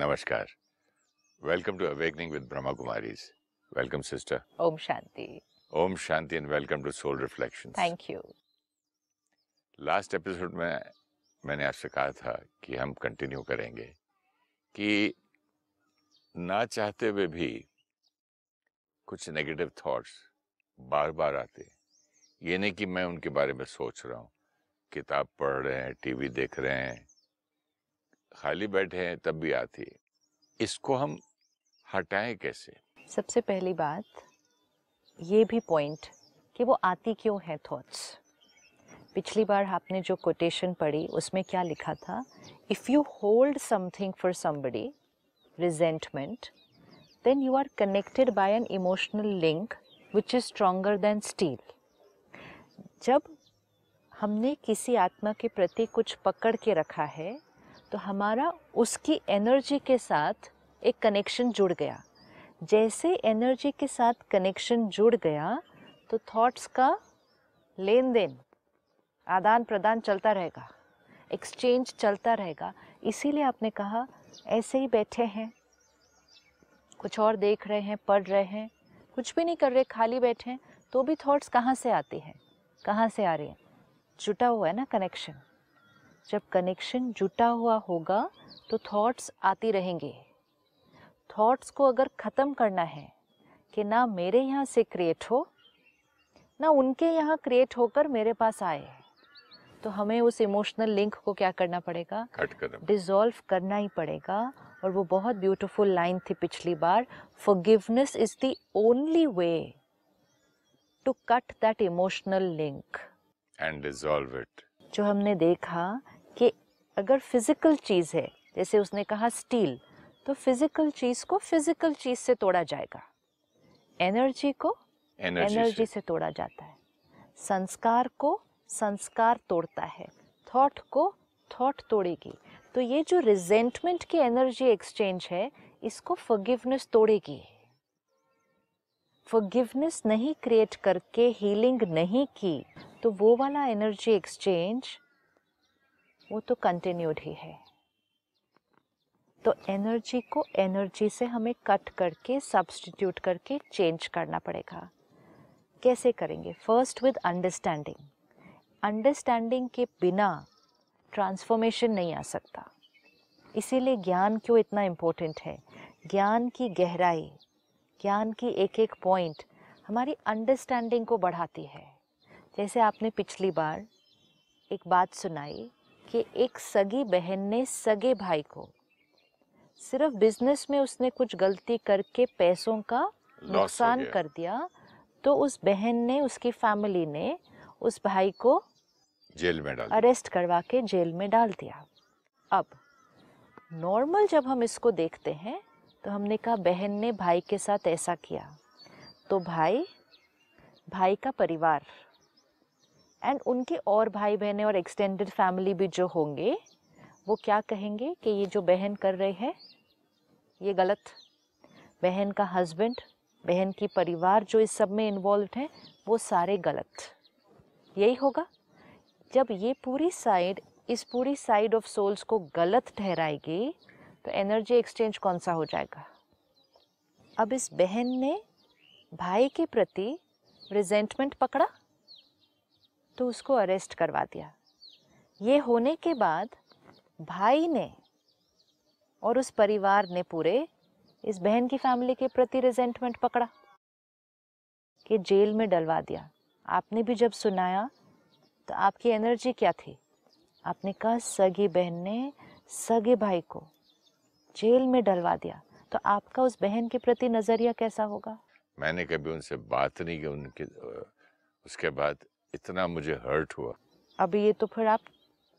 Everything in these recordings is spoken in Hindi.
नमस्कार welcome to awakening with Brahma Kumari welcome sister Om Shanti Om Shanti and welcome to soul reflections thank you last episode में मैंने आपसे कहा था कि हम कंटिन्यू करेंगे कि ना चाहते हुए भी कुछ नेगेटिव थॉट्स बार बार आते ये नहीं कि मैं उनके बारे में सोच रहा हूँ। किताब पढ़ रहे हैं टीवी देख रहे हैं खाली बैठे हैं, तब भी आती है। इसको हम हटाएँ कैसे? सबसे पहली बात, ये भी पॉइंट कि वो आती क्यों है थॉट्स पिछली बार आपने जो कोटेशन पढ़ी, उसमें क्या लिखा था? If you hold something for somebody resentment then you are connected by an emotional link which is stronger than steel जब हमने किसी आत्मा के प्रति कुछ पकड़ के रखा है तो हमारा उसकी एनर्जी के साथ एक कनेक्शन जुड़ गया। जैसे एनर्जी के साथ कनेक्शन जुड़ गया तो थॉट्स का लेन देन आदान प्रदान चलता रहेगा एक्सचेंज चलता रहेगा। इसीलिए आपने कहा, ऐसे ही बैठे हैं, कुछ और देख रहे हैं, पढ़ रहे हैं, कुछ भी नहीं कर रहे, खाली बैठे हैं तो भी थॉट्स कहाँ से आती हैं? कहाँ से आ रही हैं? जुटा हुआ है ना कनेक्शन जब कनेक्शन जुटा हुआ होगा तो थॉट्स आती रहेंगे। थॉट्स को अगर ख़त्म करना है कि ना मेरे यहाँ से क्रिएट हो ना उनके यहाँ क्रिएट होकर मेरे पास आए तो हमें उस इमोशनल लिंक को क्या करना पड़ेगा? डिज़ोल्व करना ही पड़ेगा। और वो बहुत ब्यूटीफुल लाइन थी पिछली बार forgiveness is the only way to cut that emotional link and dissolve it जो हमने देखा कि अगर फ़िज़िकल चीज़ है जैसे उसने कहा स्टील तो फ़िज़िकल चीज़ को फ़िज़िकल चीज़ से तोड़ा जाएगा। एनर्जी को एनर्जी एनर्जी से। तोड़ा जाता है। संस्कार को संस्कार तोड़ता है। थॉट को थॉट तोड़ेगी। तो ये जो रिजेंटमेंट की एनर्जी एक्सचेंज है इसको फॉरगिवनेस तोड़ेगी। फॉरगिवनेस नहीं क्रिएट करके हीलिंग नहीं की तो वो वाला एनर्जी एक्सचेंज वो तो कंटिन्यूड ही है। तो एनर्जी को एनर्जी से हमें कट करके सब्सटीट्यूट करके चेंज करना पड़ेगा। कैसे करेंगे? फ़र्स्ट विद अंडरस्टैंडिंग अंडरस्टैंडिंग के बिना ट्रांसफॉर्मेशन नहीं आ सकता। इसीलिए ज्ञान क्यों इतना इम्पोर्टेंट है? ज्ञान की गहराई, ज्ञान की एक एक पॉइंट हमारी अंडरस्टैंडिंग को बढ़ाती है। जैसे आपने पिछली बार एक बात सुनाई कि एक सगी बहन ने सगे भाई को। सिर्फ़ बिज़नेस में उसने कुछ गलती करके पैसों का नुकसान कर दिया तो उस बहन ने उसकी फैमिली ने उस भाई को जेल में डाल अरेस्ट करवा के जेल में डाल दिया। अब नॉर्मल जब हम इसको देखते हैं तो हमने कहा बहन ने भाई के साथ ऐसा किया। तो भाई भाई का परिवार एंड उनके और भाई बहनें और एक्सटेंडेड फैमिली भी जो होंगे, वो क्या कहेंगे कि ये जो बहन कर रहे हैं, ये गलत। बहन का हस्बैंड बहन की परिवार जो इस सब में इन्वॉल्व हैं, वो सारे गलत। यही होगा। जब ये पूरी साइड इस पूरी साइड ऑफ़ सोल्स को गलत ठहराएगी तो एनर्जी एक्सचेंज कौन सा हो जाएगा? अब इस बहन ने भाई के प्रति रिजेंटमेंट पकड़ा। तो उसको अरेस्ट करवा दिया। ये होने के बाद भाई ने और उस परिवार ने पूरे इस बहन की फैमिली के प्रति रिजेंटमेंट पकड़ा, कि जेल में डलवा दिया। आपने भी जब सुनाया तो आपकी एनर्जी क्या थी? आपने कहा, सगी बहन ने सगे भाई को जेल में डलवा दिया। तो आपका उस बहन के प्रति नज़रिया कैसा होगा? मैंने कभी उनसे बात नहीं की, उनके, उसके बाद इतना मुझे हर्ट हुआ। अभी ये तो फिर आप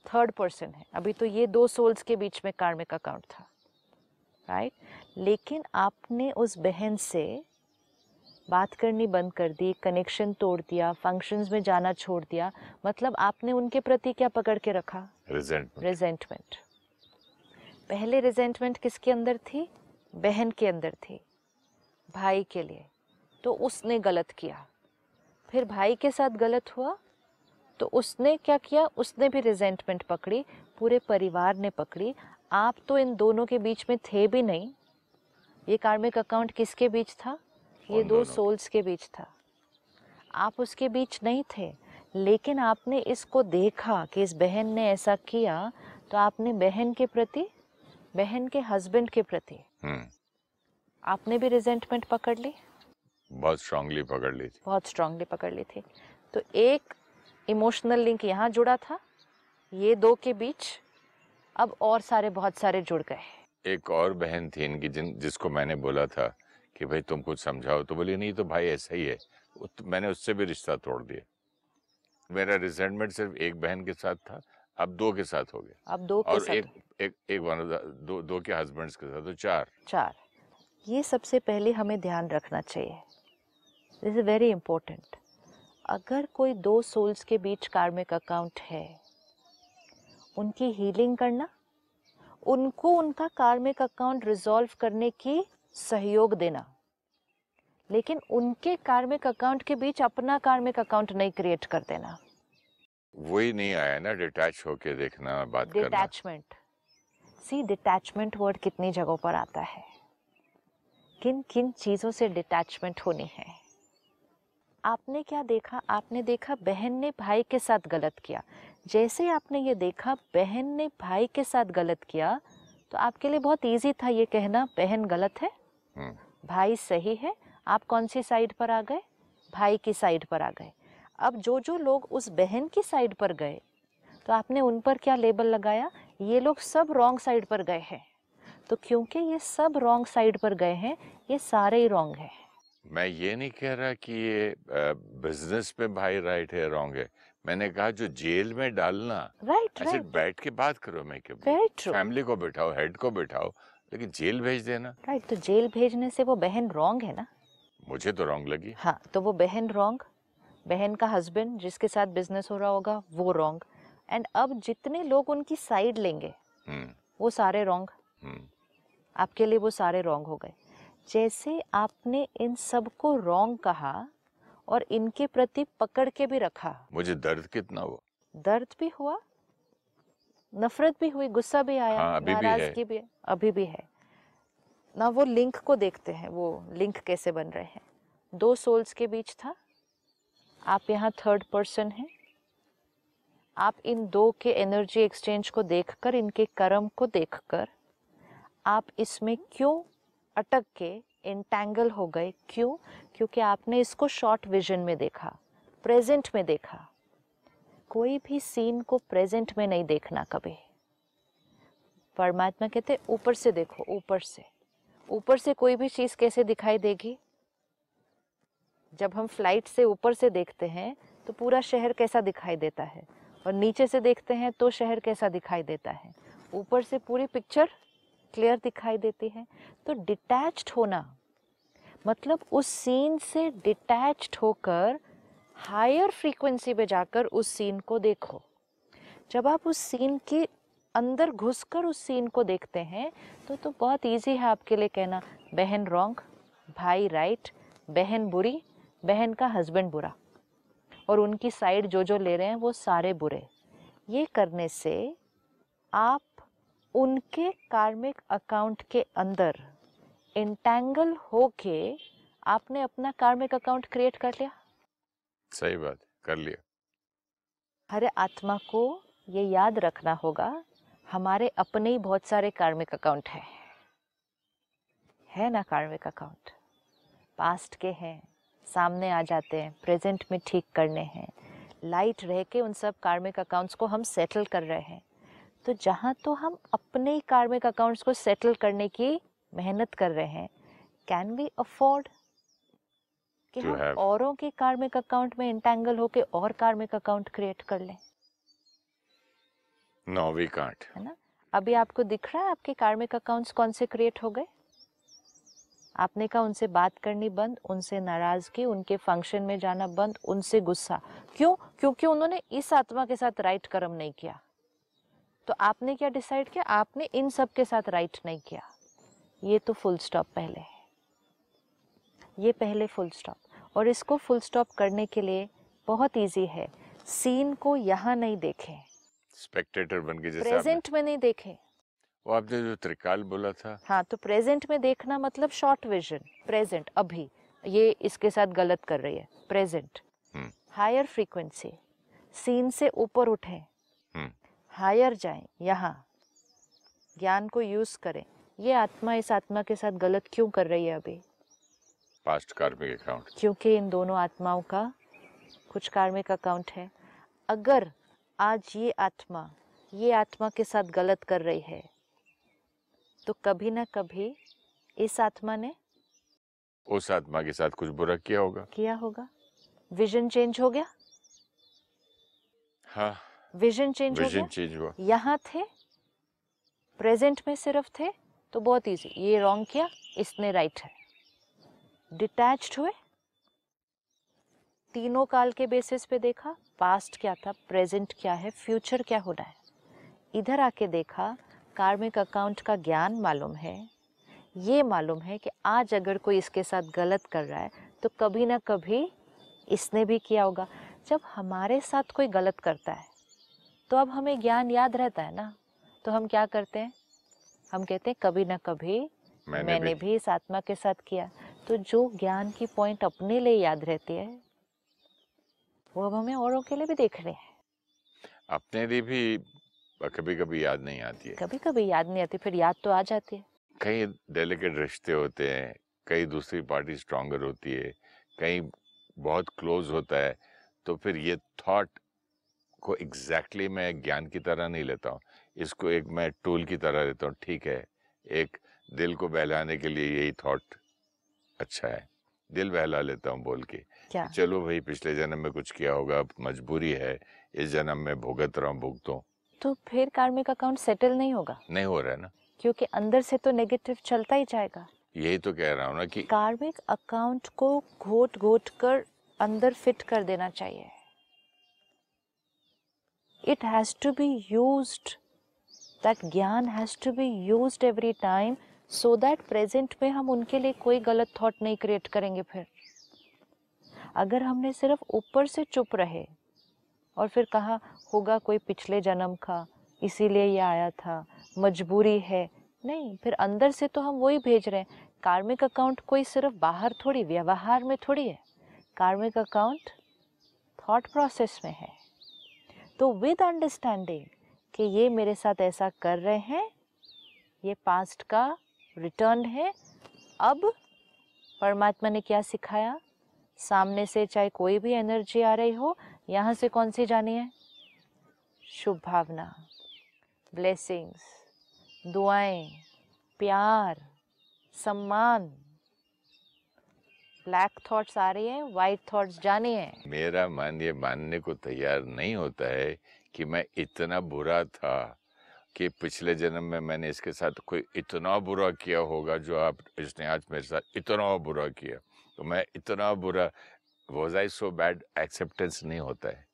थर्ड पर्सन है। अभी तो ये दो सोल्स के बीच में कार्मिक अकाउंट था। राइट लेकिन आपने उस बहन से बात करनी बंद कर दी कनेक्शन तोड़ दिया फ़ंक्शंस में जाना छोड़ दिया। मतलब आपने उनके प्रति क्या पकड़ के रखा? रिजेंटमेंट रिजेंटमेंट पहले रिजेंटमेंट किसके अंदर थी? बहन के अंदर थी। भाई के लिए। तो उसने गलत किया। फिर भाई के साथ गलत हुआ? तो उसने क्या किया? उसने भी रिजेंटमेंट पकड़ी पूरे परिवार ने पकड़ी। आप तो इन दोनों के बीच में थे भी नहीं। ये कार्मिक अकाउंट किसके बीच था? ये दो सोल्स के। बीच था। आप उसके बीच नहीं थे लेकिन आपने इसको देखा कि इस बहन ने ऐसा किया तो आपने बहन के प्रति बहन के हस्बैंड के प्रति हम्म। आपने भी रिजेंटमेंट पकड़ ली? बहुत स्ट्रांगली पकड़ ली थी। बहुत स्ट्रांगली पकड़ ली थी। तो एक इमोशनल लिंक यहाँ जुड़ा था। ये दो के बीच अब और सारे बहुत सारे जुड़ गए एक और बहन थी इनकी जिन जिसको मैंने बोला था कि भाई तुम कुछ समझाओ। तो बोली नहीं तो भाई ऐसा ही है। उत- मैंने उससे भी रिश्ता तोड़ दिया। मेरा रिजेंटमेंट सिर्फ़ एक बहन के साथ था अब दो के साथ हो गया। अब दो के और साथ। एक एक एक वन दो दो के हस्बैंड्स के साथ तो चार। चार। ये सबसे पहले हमें ध्यान रखना चाहिए। दिस इज़ वेरी इम्पोर्टेंट अगर कोई दो सोल्स के बीच कार्मिक अकाउंट है उनकी हीलिंग करना उनको उनका कार्मिक अकाउंट रिजॉल्व करने की सहयोग देना। लेकिन उनके कार्मिक अकाउंट के बीच अपना कार्मिक अकाउंट नहीं क्रिएट कर देना। वही नहीं आया ना डिटैच होके देखना बात करना। डिटैचमेंट सी डिटैचमेंट वर्ड कितनी जगहों पर आता है। किन किन चीज़ों से डिटैचमेंट होनी है? आपने क्या देखा? आपने देखा बहन ने भाई के साथ गलत किया। जैसे आपने ये देखा बहन ने भाई के साथ गलत किया तो आपके लिए बहुत इजी था ये कहना बहन गलत है? हम्म, भाई सही है। आप कौन सी साइड पर आ गए? भाई की साइड पर आ गए। अब जो जो लोग उस बहन की साइड पर गए तो आपने उन पर क्या लेबल लगाया? ये लोग सब रॉन्ग साइड पर गए हैं। तो क्योंकि ये सब रॉन्ग साइड पर गए हैं ये सारे ही रॉन्ग हैं। मैं ये नहीं कह रहा कि ये बिज़नेस पे भाई राइट है रॉन्ग है। मैंने कहा जो जेल में डालना राइट ऐसे राइट बैठ के बात करो मैं फैमिली को बिठाओ हेड को बिठाओ लेकिन जेल भेज देना। राइट right, तो जेल भेजने से वो बहन रॉन्ग है ना? मुझे तो रॉन्ग लगी। हाँ तो वो बहन रॉन्ग बहन का हस्बैंड जिसके साथ बिज़नेस हो रहा होगा वो रॉन्ग एंड अब जितने लोग उनकी साइड लेंगे हम्म। वो सारे रॉन्ग हम्म। आपके लिए वो सारे रॉन्ग हो गए। जैसे आपने इन सबको रॉन्ग कहा और इनके प्रति पकड़ के भी रखा। मुझे दर्द कितना हुआ? दर्द भी हुआ नफरत भी हुई गुस्सा भी आया हाँ, अभी भी है। भी अभी भी है। ना वो लिंक को देखते हैं वो लिंक कैसे बन रहे हैं। दो सोल्स के बीच था आप यहाँ थर्ड पर्सन हैं। आप इन दो के एनर्जी एक्सचेंज को देखकर इनके कर्म को देखकर आप इसमें क्यों अटक के इंटैंगल हो गए। क्यों? क्योंकि आपने इसको शॉर्ट विजन में देखा प्रेजेंट में देखा। कोई भी सीन को प्रेजेंट में नहीं देखना कभी। परमात्मा कहते, ऊपर से देखो, ऊपर से। ऊपर से कोई भी चीज़ कैसे दिखाई देगी? जब हम फ़्लाइट से ऊपर से देखते हैं तो पूरा शहर कैसा दिखाई देता है? और नीचे से देखते हैं तो शहर कैसा दिखाई देता है? ऊपर से पूरी पिक्चर क्लियर दिखाई देती है तो डिटैच्ड होना मतलब उस सीन से डिटैच्ड होकर हायर फ्रीक्वेंसी पे जाकर उस सीन को देखो। जब आप उस सीन के अंदर घुसकर उस सीन को देखते हैं तो तो बहुत इजी है आपके लिए कहना, बहन रॉन्ग भाई राइट बहन बुरी, बहन का हस्बैंड बुरा। और उनकी साइड जो जो ले रहे हैं, वो सारे बुरे। ये करने से आप उनके कार्मिक अकाउंट के अंदर इंटैंगल होके आपने अपना कार्मिक अकाउंट क्रिएट कर लिया? सही बात कर लिया। हर आत्मा को ये याद रखना होगा हमारे अपने ही बहुत सारे कार्मिक अकाउंट हैं। है ना कार्मिक अकाउंट पास्ट के हैं सामने आ जाते हैं प्रेजेंट में ठीक करने हैं। लाइट रह के उन सब कार्मिक अकाउंट्स को हम सेटल कर रहे हैं। तो जहाँ तो हम अपने ही कार्मिक अकाउंट्स को सेटल करने की मेहनत कर रहे हैं कैन वी अफोर्ड कि हम have- औरों के कार्मिक अकाउंट में इंटेंगल होके और कार्मिक अकाउंट क्रिएट कर लें? नो वी कांट है ना? अभी आपको दिख रहा है आपके कार्मिक अकाउंट्स कौन से क्रिएट हो गए? आपने कहा उनसे बात करनी बंद उनसे नाराज़गी उनके फ़ंक्शन में जाना बंद उनसे गुस्सा। क्यों? क्योंकि उन्होंने इस आत्मा के साथ राइट कर्म नहीं किया। तो आपने क्या डिसाइड किया? आपने इन सब के साथ राइट नहीं किया। ये तो फुल स्टॉप पहले है। ये पहले फुल स्टॉप और इसको फुल स्टॉप करने के लिए बहुत इजी है। सीन को यहाँ नहीं देखें। स्पेक्टेटर बन के जैसे प्रेजेंट में नहीं देखें। वो आपने जो त्रिकाल बोला था। हाँ तो प्रेजेंट में देखना मतलब शॉर्ट विजन प्रेजेंट अभी। ये इसके साथ गलत कर रही है। प्रेजेंट। हायर फ्रीक्वेंसी सीन से ऊपर उठें। हायर जाएँ यहाँ। ज्ञान को यूज़ करें। ये आत्मा इस आत्मा के साथ गलत क्यों कर रही है अभी? पास्ट कार्मिक अकाउंट क्योंकि इन दोनों आत्माओं का कुछ कार्मिक अकाउंट है। अगर आज ये आत्मा ये आत्मा के साथ गलत कर रही है तो कभी ना कभी इस आत्मा ने उस आत्मा के साथ कुछ बुरा किया होगा। किया होगा? विजन चेंज हो गया? हाँ। विजन चेंज हो विजन गया? चेंज हुआ। यहाँ थे प्रेजेंट में सिर्फ़ थे तो बहुत इजी ये रॉन्ग किया इसने राइट है। डिटैच हुए तीनों काल के बेसिस पे देखा पास्ट क्या था प्रेजेंट क्या है फ्यूचर क्या होना है। इधर आके देखा कार्मिक अकाउंट का ज्ञान मालूम है। ये मालूम है कि आज अगर कोई इसके साथ गलत कर रहा है तो कभी ना कभी इसने भी किया होगा। जब हमारे साथ कोई गलत करता है तो अब हमें ज्ञान याद रहता है ना। तो हम क्या करते हैं? हम कहते हैं कभी ना कभी मैंने, मैंने भी भी इस आत्मा के साथ किया। तो जो ज्ञान की पॉइंट अपने लिए याद रहती है वो अब हमें औरों के लिए भी देखने हैं। अपने लिए भी कभी कभी याद नहीं आती है। कभी कभी याद नहीं आती फिर याद तो आ जाती है। कई डेलिकेट रिश्ते होते हैं कई दूसरी पार्टी स्ट्रांगर होती है कहीं बहुत क्लोज होता है तो फिर ये थॉट को एग्जैक्टली exactly मैं ज्ञान की तरह नहीं लेता हूँ। इसको एक मैं टूल की तरह लेता हूँ। ठीक है एक दिल को बहलाने के लिए यही थॉट अच्छा है। दिल बहला लेता हूँ बोल के क्या? चलो भाई पिछले जन्म में कुछ किया होगा मजबूरी है इस जन्म में भुगत रहा हूँ भुगतूं। तो फिर कार्मिक अकाउंट सेटल नहीं होगा? नहीं हो रहा है ना। क्योंकि अंदर से तो नेगेटिव चलता ही जाएगा। यही तो कह रहा हूँ ना कि कार्मिक अकाउंट को घोट घोट कर अंदर फिट कर देना चाहिए। It has to be used. That ज्ञान has to be used every time so that present में हम उनके लिए कोई गलत थॉट नहीं क्रिएट करेंगे फिर। अगर हमने सिर्फ़ ऊपर से चुप रहे और फिर कहा, होगा कोई पिछले जन्म का, इसीलिए ये आया था, मजबूरी है। नहीं, फिर अंदर से तो हम वही भेज रहे हैं। कार्मिक अकाउंट कोई सिर्फ़ बाहर थोड़ी, व्यवहार में थोड़ी है। कार्मिक अकाउंट थॉट प्रोसेस में है। तो विद अंडरस्टैंडिंग कि ये मेरे साथ ऐसा कर रहे हैं, ये पास्ट का रिटर्न है, अब परमात्मा ने क्या सिखाया? सामने से चाहे कोई भी एनर्जी आ रही हो, यहाँ से कौन सी जानी है? शुभ भावना ब्लेसिंग्स दुआएँ, प्यार, सम्मान ब्लैक थॉट्स आ रही हैं वाइट थॉट्स जानी है। मेरा मन ये मानने को तैयार नहीं होता है कि मैं इतना बुरा था कि पिछले जन्म में मैंने इसके साथ कोई इतना बुरा किया होगा जो आप इसने आज मेरे साथ इतना बुरा किया। तो मैं इतना बुरा was I so bad acceptance नहीं होता है।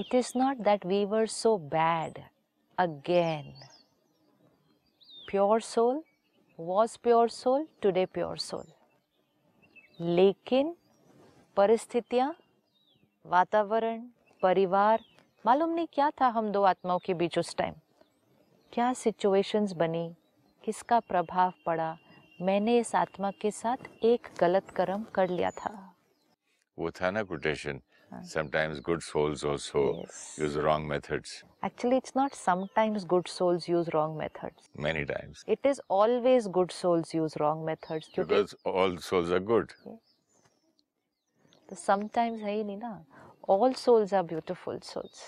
It is not that we were so bad again pure soul was pure soul today pure soul. लेकिन परिस्थितियाँ, वातावरण, परिवार, मालूम नहीं क्या था हम दो आत्माओं के बीच उस टाइम क्या सिचुएशंस बनी? किसका प्रभाव पड़ा? मैंने इस आत्मा के साथ एक गलत कर्म कर लिया था। वो था ना quotation. Sometimes good souls also Yes. use wrong methods Actually, it's not sometimes good souls use wrong methods. many times It is always good souls use wrong methods. because all souls are good तो sometimes है ही नहीं ना all souls are beautiful souls.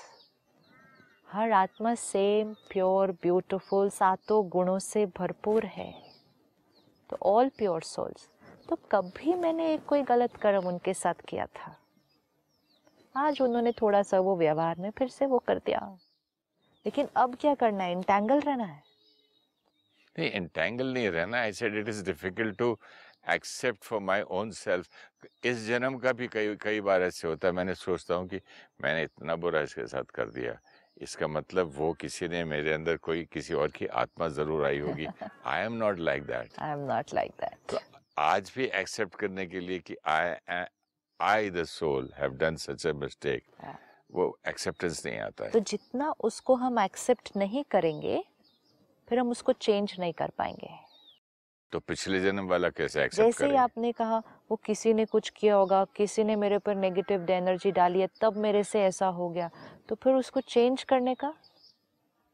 हर आत्मा सेम प्योर ब्यूटीफुल सातों गुणों से भरपूर है तो ऑल प्योर सोल्स तो कभी मैंने एक कोई गलत कर्म उनके साथ किया था आज उन्होंने थोड़ा सा वो व्यवहार में फिर से वो कर दिया। लेकिन अब क्या करना है? इंटैंगल रहना है। नहीं एंटेंगल नहीं रहना। I said it is difficult to accept for my own self इस जन्म का भी कई कई बार ऐसे होता है। मैंने सोचता हूँ कि मैंने इतना बुरा इसके साथ कर दिया। इसका मतलब वो किसी ने मेरे अंदर कोई किसी और की आत्मा ज़रूर आई होगी। I am not like that I am not like that आज भी एक्सेप्ट करने के लिए कि I I the soul have done such a mistake वो एक्सेप्टेंस नहीं आता है। तो जितना उसको हम एक्सेप्ट नहीं करेंगे फिर हम उसको चेंज नहीं कर पाएँगे। तो पिछले जन्म वाला कैसे एक्सेप्ट जैसे ही आपने कहा वो किसी ने कुछ किया होगा किसी ने मेरे पर नेगेटिव एनर्जी डाली है तब मेरे से ऐसा हो गया तो फिर उसको चेंज करने का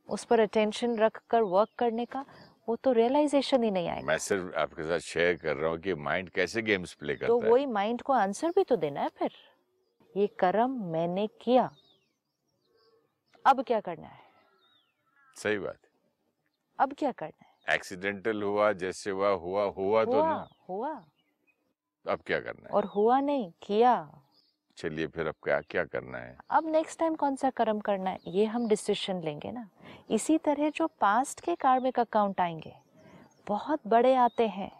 उस पर अटेंशन रख कर वर्क करने का वो तो रियलाइजेशन ही नहीं आएगा। मैं सिर्फ़ आपके साथ शेयर कर रहा हूँ कि माइंड कैसे गेम्स प्ले करता तो है। वही माइंड को आंसर भी तो देना है फिर। ये कर्म मैंने किया। अब क्या करना है? सही बात। अब क्या करना है? एक्सीडेंटल हुआ जैसे हुआ हुआ हुआ तो हुआ ना हुआ। अब क्या करना है? और हुआ नहीं किया। चलिए फिर अब क्या क्या करना है? अब नेक्स्ट टाइम कौन सा कर्म करना है ये हम डिसीज़न लेंगे ना। इसी तरह जो पास्ट के कार्मिक अकाउंट आएँगे बहुत बड़े आते हैं।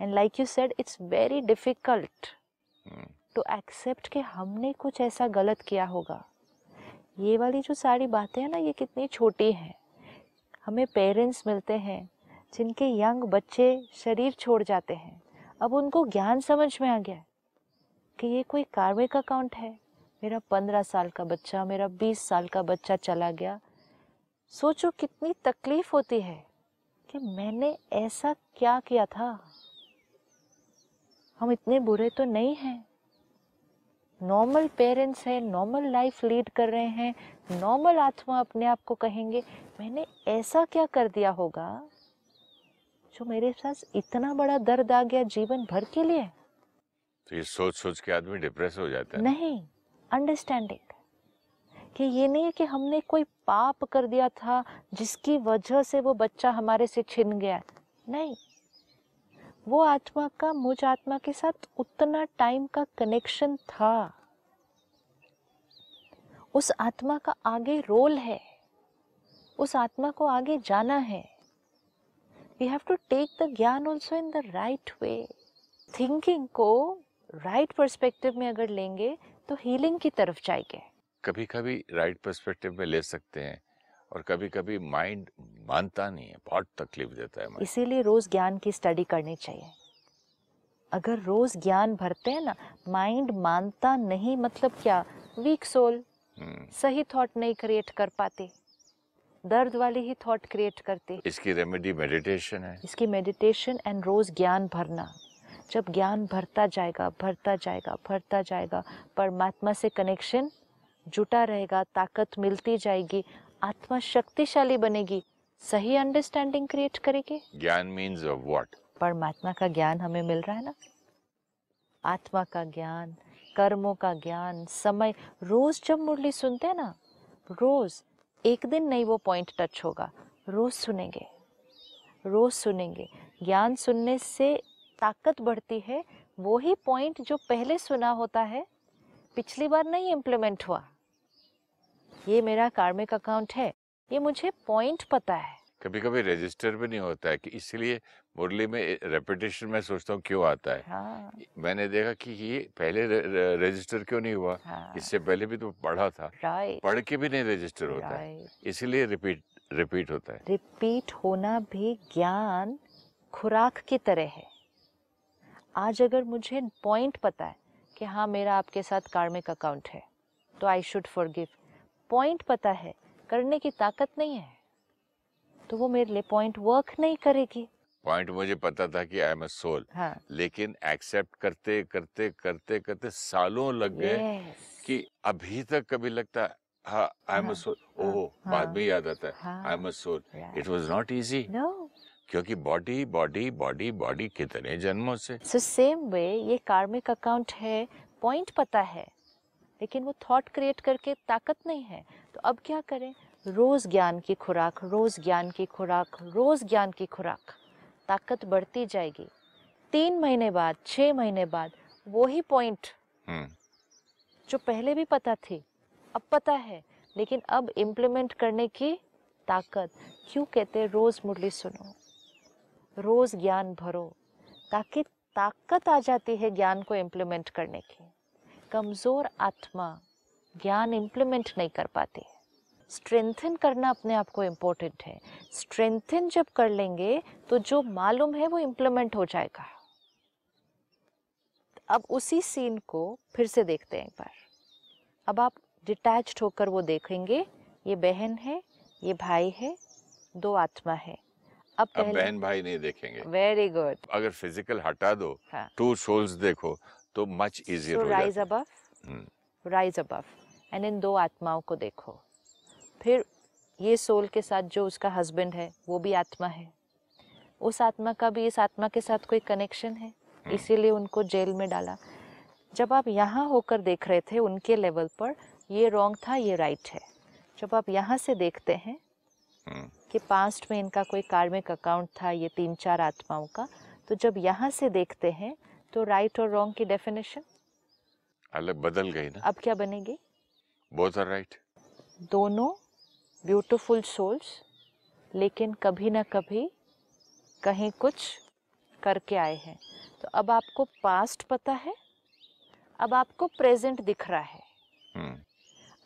And like you said it's very difficult to accept कि हमने कुछ ऐसा गलत किया होगा। ये वाली जो सारी बातें हैं ना ये कितनी छोटी हैं। हमें पेरेंट्स मिलते हैं जिनके यंग बच्चे शरीर छोड़ जाते हैं। अब उनको ज्ञान समझ में आ गया है। कि ये कोई कार्मिक अकाउंट है? मेरा पंद्रह साल का बच्चा, मेरा बीस साल का बच्चा चला गया। सोचो कितनी तकलीफ़ होती है कि मैंने ऐसा क्या किया था। हम इतने बुरे तो नहीं हैं। नॉर्मल पेरेंट्स हैं, नॉर्मल लाइफ लीड कर रहे हैं, नॉर्मल आत्मा अपने आप को कहेंगे, मैंने ऐसा क्या कर दिया होगा जो मेरे साथ इतना बड़ा दर्द आ गया जीवन भर के लिए? तो ये सोच सोच के आदमी डिप्रेस हो जाता है नहीं अंडरस्टैंडिंग कि ये नहीं है कि हमने कोई पाप कर दिया था जिसकी वजह से वो बच्चा हमारे से छिन गया नहीं। वो आत्मा का, मुझ आत्मा के साथ उतना टाइम का कनेक्शन था। उस आत्मा का आगे रोल है। उस आत्मा को आगे जाना है। We have to take the ज्ञान also in the right way thinking को राइट right पर्सपेक्टिव में अगर लेंगे तो हीलिंग की तरफ़ जाएँगे। कभी कभी राइट पर्सपेक्टिव में ले सकते हैं और कभी कभी माइंड मानता नहीं है बहुत तकलीफ़ देता है इसीलिए रोज ज्ञान की स्टडी करनी चाहिए। अगर रोज ज्ञान भरते हैं ना माइंड मानता नहीं मतलब क्या? वीक सोल हम्म, सही थॉट नहीं क्रिएट कर पाते। दर्द वाली ही थॉट क्रिएट करते। इसकी रेमेडी मेडिटेशन है। इसकी मेडिटेशन एंड रोज ज्ञान भरना। जब ज्ञान भरता जाएगा भरता जाएगा भरता जाएगा परमात्मा से कनेक्शन जुटा रहेगा ताकत मिलती जाएगी आत्मा शक्तिशाली बनेगी सही अंडरस्टैंडिंग क्रिएट करेगी। ज्ञान मीन्स ऑफ़ व्हाट परमात्मा का ज्ञान हमें मिल रहा है ना? आत्मा का ज्ञान कर्मों का ज्ञान समय रोज जब मुरली सुनते हैं ना रोज एक दिन नहीं वो पॉइंट टच होगा रोज सुनेंगे रोज सुनेंगे। ज्ञान सुनने से ताकत बढ़ती है वो ही पॉइंट जो पहले सुना होता है पिछली बार नहीं इम्प्लीमेंट हुआ। ये मेरा कार्मिक अकाउंट है ये मुझे पॉइंट पता है। कभी कभी रजिस्टर भी नहीं होता है कि इसलिए मुरली में रेपिटेशन में सोचता हूँ क्यों आता है। हाँ। मैंने देखा कि ये पहले रजिस्टर क्यों नहीं हुआ? हाँ। इससे पहले भी तो पढ़ा था। पढ़ के भी नहीं रजिस्टर होता है। इसलिए रिपीट रिपीट होता है। रिपीट होना भी ज्ञान खुराक की तरह है। आज अगर मुझे पॉइंट पता है कि हाँ मेरा आपके साथ कार्मिक अकाउंट है तो आई शुड फॉरगिव पॉइंट पता है करने की ताकत नहीं है तो वो मेरे लिए पॉइंट वर्क नहीं करेगी. पॉइंट मुझे पता था कि आई एम अ सोल हाँ. लेकिन एक्सेप्ट करते करते करते करते सालों लग गए कि अभी तक कभी लगता है हाँ आई एम अ हाँ, सोल हाँ, ओह बाद हाँ, में याद आता है. हाँ, I am a soul it was not easy no क्योंकि बॉडी बॉडी बॉडी बॉडी कितने जन्मों से? सो सेम वे ये कार्मिक अकाउंट है पॉइंट पता है लेकिन वो थॉट क्रिएट करके ताकत नहीं है। तो अब क्या करें? रोज ज्ञान की खुराक रोज ज्ञान की खुराक रोज ज्ञान की खुराक। ताकत बढ़ती जाएगी। तीन महीने बाद छः महीने बाद वही पॉइंट हम्म। जो पहले भी पता थी अब पता है लेकिन अब इम्प्लीमेंट करने की ताकत। क्यों कहते हैं रोज मुरली सुनो? रोज ज्ञान भरो, ताकि ताकत आ जाती है ज्ञान को इम्प्लीमेंट करने की। कमज़ोर आत्मा ज्ञान इम्प्लीमेंट नहीं कर पाती। है स्ट्रेंथन करना अपने आप को इम्पोर्टेंट है। स्ट्रेंथन जब कर लेंगे तो जो मालूम है वो इम्प्लीमेंट हो जाएगा। अब उसी सीन को फिर से देखते हैं एक बार। अब आप डिटैच्ड होकर वो देखेंगे, ये बहन है, ये भाई है, दो आत्मा है। अब अब बहन भाई नहीं देखेंगे। वेरी गुड अगर फ़िज़िकल हटा दो हाँ। टू सोल्स देखो तो मच इजियर हो rise above rise above and इन दो आत्माओं को देखो। फिर ये सोल के साथ जो उसका हस्बैंड है वो भी आत्मा है। उस आत्मा का भी इस आत्मा के साथ कोई कनेक्शन है? हम्म। इसीलिए उनको जेल में डाला। जब आप यहाँ होकर देख रहे थे उनके लेवल पर ये रॉन्ग था ये राइट है। जब आप यहाँ से देखते हैं हम्म, कि पास्ट में इनका कोई कार्मिक अकाउंट था ये तीन चार आत्माओं का। तो जब यहाँ से देखते हैं तो राइट और रॉन्ग की डेफिनेशन अलग बदल गई ना। अब क्या बनेगी? बोथ आर राइट दोनों ब्यूटीफुल सोल्स लेकिन कभी ना कभी कहीं कुछ करके आए हैं। तो अब आपको पास्ट पता है अब आपको प्रेजेंट दिख रहा है।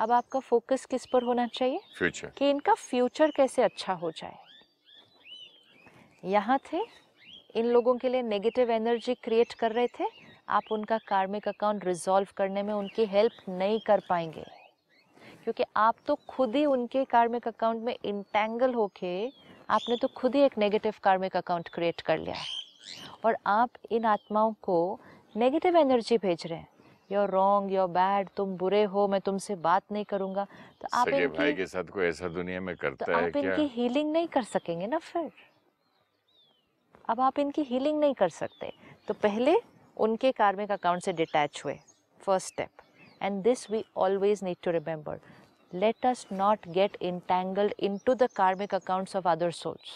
अब आपका फोकस किस पर होना चाहिए? फ्यूचर कि इनका फ्यूचर कैसे अच्छा हो जाए? यहाँ थे इन लोगों के लिए नेगेटिव एनर्जी क्रिएट कर रहे थे। आप उनका कार्मिक अकाउंट रिजॉल्व करने में उनकी हेल्प नहीं कर पाएँगे। क्योंकि आप तो खुद ही उनके कार्मिक अकाउंट में इंटेंगल होके आपने तो खुद ही एक नेगेटिव कार्मिक अकाउंट क्रिएट कर लिया है। और आप इन आत्माओं को नेगेटिव एनर्जी भेज रहे हैं। योर रॉन्ग योर बैड तुम बुरे हो मैं तुमसे बात नहीं करूँगा। तो आप सगे भाई के साथ कोई ऐसा दुनिया में करता तो करता है आप क्या? इनकी हीलिंग नहीं कर सकेंगे ना फिर? अब आप इनकी हीलिंग नहीं कर सकते। तो पहले उनके कार्मिक अकाउंट से डिटैच हुए first step and this we always need to remember let us not get entangled into the karmic accounts of other souls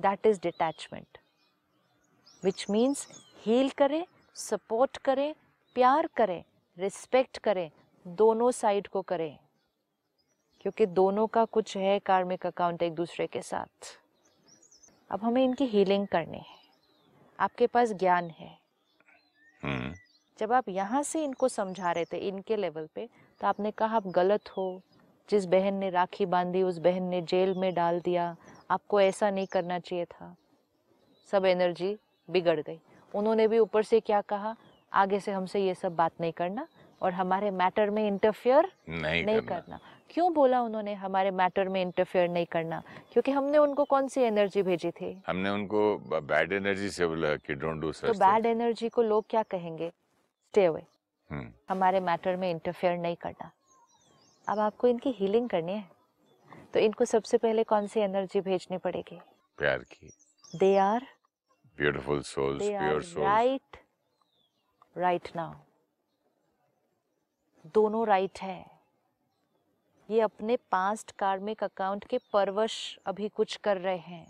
that is detachment which means heal करें सपोर्ट करें प्यार करें रिस्पेक्ट करें दोनों साइड को करें। क्योंकि दोनों का कुछ है कार्मिक अकाउंट एक दूसरे के साथ। अब हमें इनकी हीलिंग करनी है। आपके पास ज्ञान है। हम्म, जब आप यहाँ से इनको समझा रहे थे इनके लेवल पे तो आपने कहा आप गलत हो। जिस बहन ने राखी बांधी उस बहन ने जेल में डाल दिया। आपको ऐसा नहीं करना चाहिए था। सब एनर्जी बिगड़ गई। उन्होंने भी ऊपर से क्या कहा? आगे से हमसे ये सब बात नहीं करना और हमारे मैटर में इंटरफेयर नहीं, नहीं करना। करना। क्यों बोला उन्होंने हमारे मैटर में इंटरफेयर नहीं करना? क्योंकि हमने उनको कौन सी एनर्जी भेजी थी? हमने उनको बैड एनर्जी से बोला कि डोंट डू तो बैड एनर्जी को लोग क्या कहेंगे? स्टे अवे हम्म, हमारे मैटर में इंटरफेयर नहीं करना। अब आपको इनकी हीलिंग करनी है? तो इनको सबसे पहले कौन सी एनर्जी भेजनी पड़ेगी? प्यार की। They are beautiful souls they are pure souls right right now दोनों राइट है। ये अपने पास्ट कार्मिक अकाउंट के परवश अभी कुछ कर रहे हैं।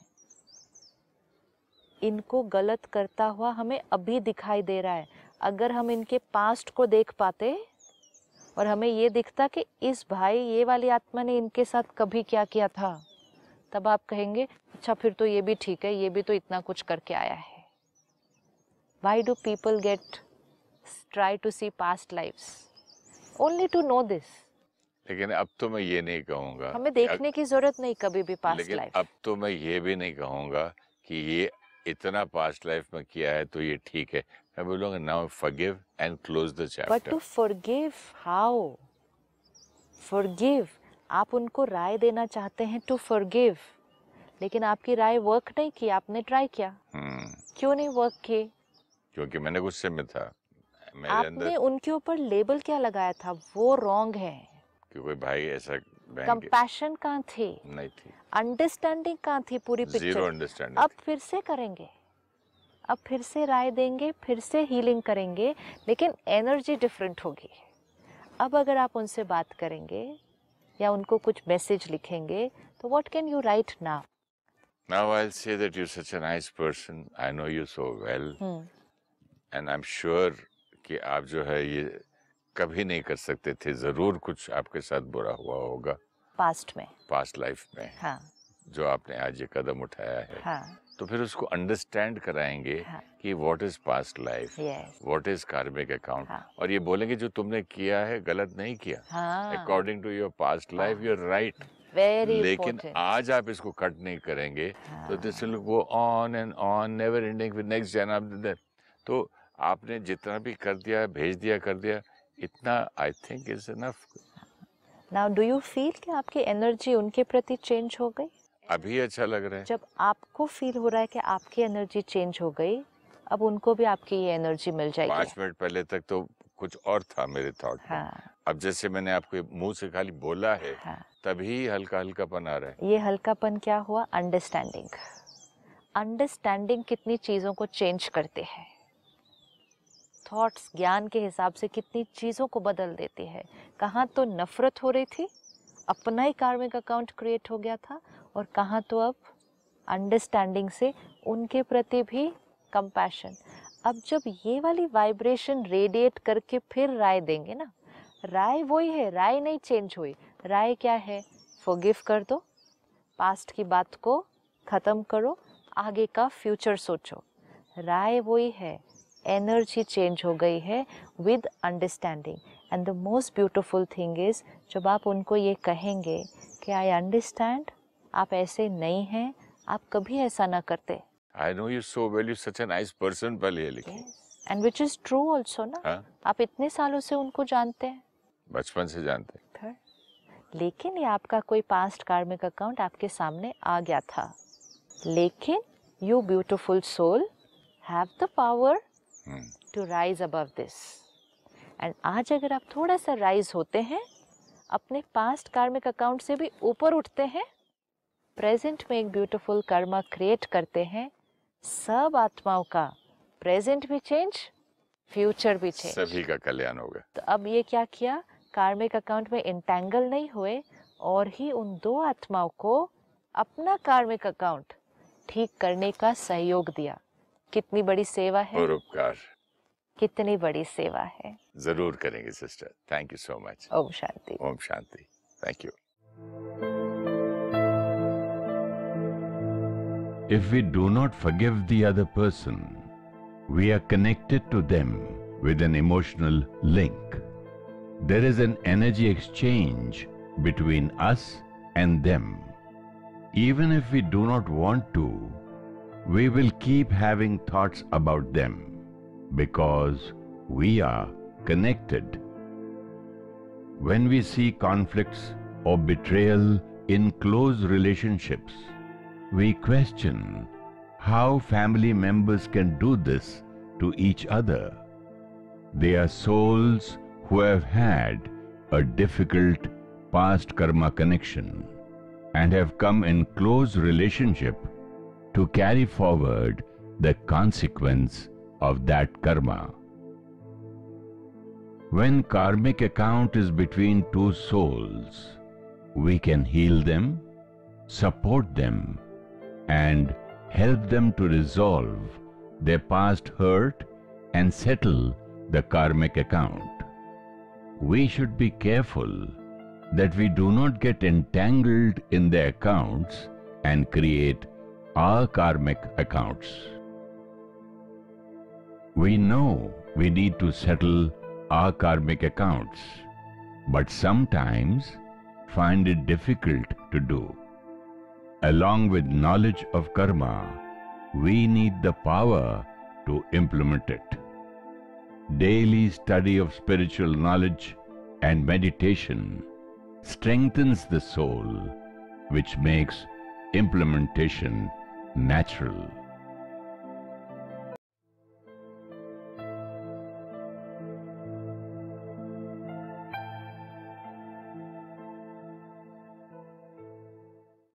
इनको गलत करता हुआ हमें अभी दिखाई दे रहा है। अगर हम इनके पास्ट को देख पाते और हमें ये दिखता कि इस भाई ये वाली आत्मा ने इनके साथ कभी क्या किया था। तब आप कहेंगे अच्छा फिर तो ये भी ठीक है ये भी तो इतना कुछ करके आया है। Why do people get try to see past lives? Only to know this. लेकिन अब तो मैं ये नहीं कहूँगा हमें देखने की ज़रूरत नहीं कभी भी पास्ट लेकिन लाइफ अब तो मैं ये भी नहीं कहूँगा कि ये इतना पास्ट लाइफ में किया है तो ये ठीक है। मैं बोलूँगा now forgive and close the chapter but to forgive how forgive आप उनको राय देना चाहते हैं टू forgive. लेकिन आपकी राय वर्क नहीं की आपने ट्राई किया। क्यों नहीं वर्क की? क्योंकि मैंने गुस्से में था। मेरे आपने अंदर उनके ऊपर लेबल क्या लगाया था? वो रॉन्ग है। कि कोई भाई ऐसा कंपैशन कहाँ थी? नहीं थी। अंडरस्टैंडिंग कहाँ थी पूरी पिक्चर अब फिर से करेंगे। अब फिर से राय देंगे फिर से हीलिंग करेंगे लेकिन एनर्जी डिफरेंट होगी। अब अगर आप उनसे बात करेंगे या उनको कुछ मैसेज लिखेंगे तो what can you write now Now I'll say that you're such a nice person. I know you so well. And I'm sure कि आप जो है ये कभी नहीं कर सकते थे। ज़रूर कुछ आपके साथ बुरा हुआ होगा। पास्ट में। पास्ट लाइफ में। हाँ। जो आपने आज ये कदम उठाया है हाँ। तो फिर उसको अंडरस्टैंड कराएँगे हाँ। कि what is past life what is karmic account. और ये बोलेंगे जो तुमने किया है गलत नहीं किया। According to your past life. You're right very लेकिन इम्पोर्टेंट आज आप इसको कट नहीं करेंगे तो this will go on and on never ending with next जन तो आपने जितना भी कर दिया भेज दिया कर दिया इतना I think is enough now do you feel कि आपकी एनर्जी उनके प्रति चेंज हो गई? अभी अच्छा लग रहा है। जब आपको फील हो रहा है कि आपकी एनर्जी चेंज हो गई अब उनको भी आपकी ये एनर्जी मिल जाएगी। पाँच मिनट पहले तक तो कुछ और था मेरे थॉट हाँ। अब जैसे मैंने आपके मुँह से खाली बोला है हाँ। तभी हल्का हल्कापन आ रहा है। ये हल्कापन क्या हुआ? अंडरस्टैंडिंग अंडरस्टैंडिंग कितनी चीज़ों को चेंज करते हैं। थॉट्स ज्ञान के हिसाब से कितनी चीज़ों को बदल देती है। कहाँ तो नफरत हो रही थी? अपना ही कार्मिक अकाउंट क्रिएट हो गया था और कहाँ तो अब अंडरस्टैंडिंग से उनके प्रति भी कंपैशन अब जब ये वाली वाइब्रेशन रेडिएट करके फिर राय देंगे ना, राय वही है, राय नहीं चेंज हुई. राय क्या है? फॉरगिव कर दो पास्ट की बात को ख़त्म करो, आगे का फ्यूचर सोचो. राय वही है एनर्जी चेंज हो गई है with understanding and the most beautiful thing is जब आप उनको ये कहेंगे कि आई अंडरस्टैंड आप ऐसे नहीं हैं आप कभी ऐसा ना करते। I know you so well you such a nice person पहले ये लिखी। And which is true also ना? हाँ। आप इतने सालों से उनको जानते हैं। बचपन से जानते हैं। लेकिन ये आपका कोई पास्ट कार्मिक अकाउंट आपके सामने आ गया था। लेकिन you beautiful soul have the power to rise above this and आज अगर आप थोड़ा सा राइज होते हैं अपने पास्ट कार्मिक अकाउंट से भी ऊपर उठते हैं प्रेजेंट में एक ब्यूटीफुल कर्मा क्रिएट करते हैं सब आत्माओं का। प्रेजेंट भी चेंज फ्यूचर भी चेंज। सभी का कल्याण होगा तो अब ये क्या किया? कार्मिक अकाउंट में इंटेंगल नहीं हुए और ही उन दो आत्माओं को अपना कार्मिक अकाउंट ठीक करने का सहयोग दिया। कितनी बड़ी सेवा है। और उपकार कितनी बड़ी सेवा है। ज़रूर करेंगे sister. Thank you so much Om Shanti. Om Shanti. Thank you If we do not forgive the other person, we are connected to them with an emotional link. There is an energy exchange between us and them. Even if we do not want to, we will keep having thoughts about them because we are connected. When we see conflicts or betrayal in close relationships, we question how family members can do this to each other. They are souls who have had a difficult past karma connection and have come in close relationship to carry forward the consequence of that karma. When karmic account is between two souls, we can heal them, support them, and help them to resolve their past hurt and settle the karmic account. We should be careful that we do not get entangled in the accounts and create our karmic accounts. We know we need to settle our karmic accounts, but sometimes find it difficult to do. Along with knowledge of karma, we need the power to implement it. Daily study of spiritual knowledge and meditation strengthens the soul, which makes implementation natural.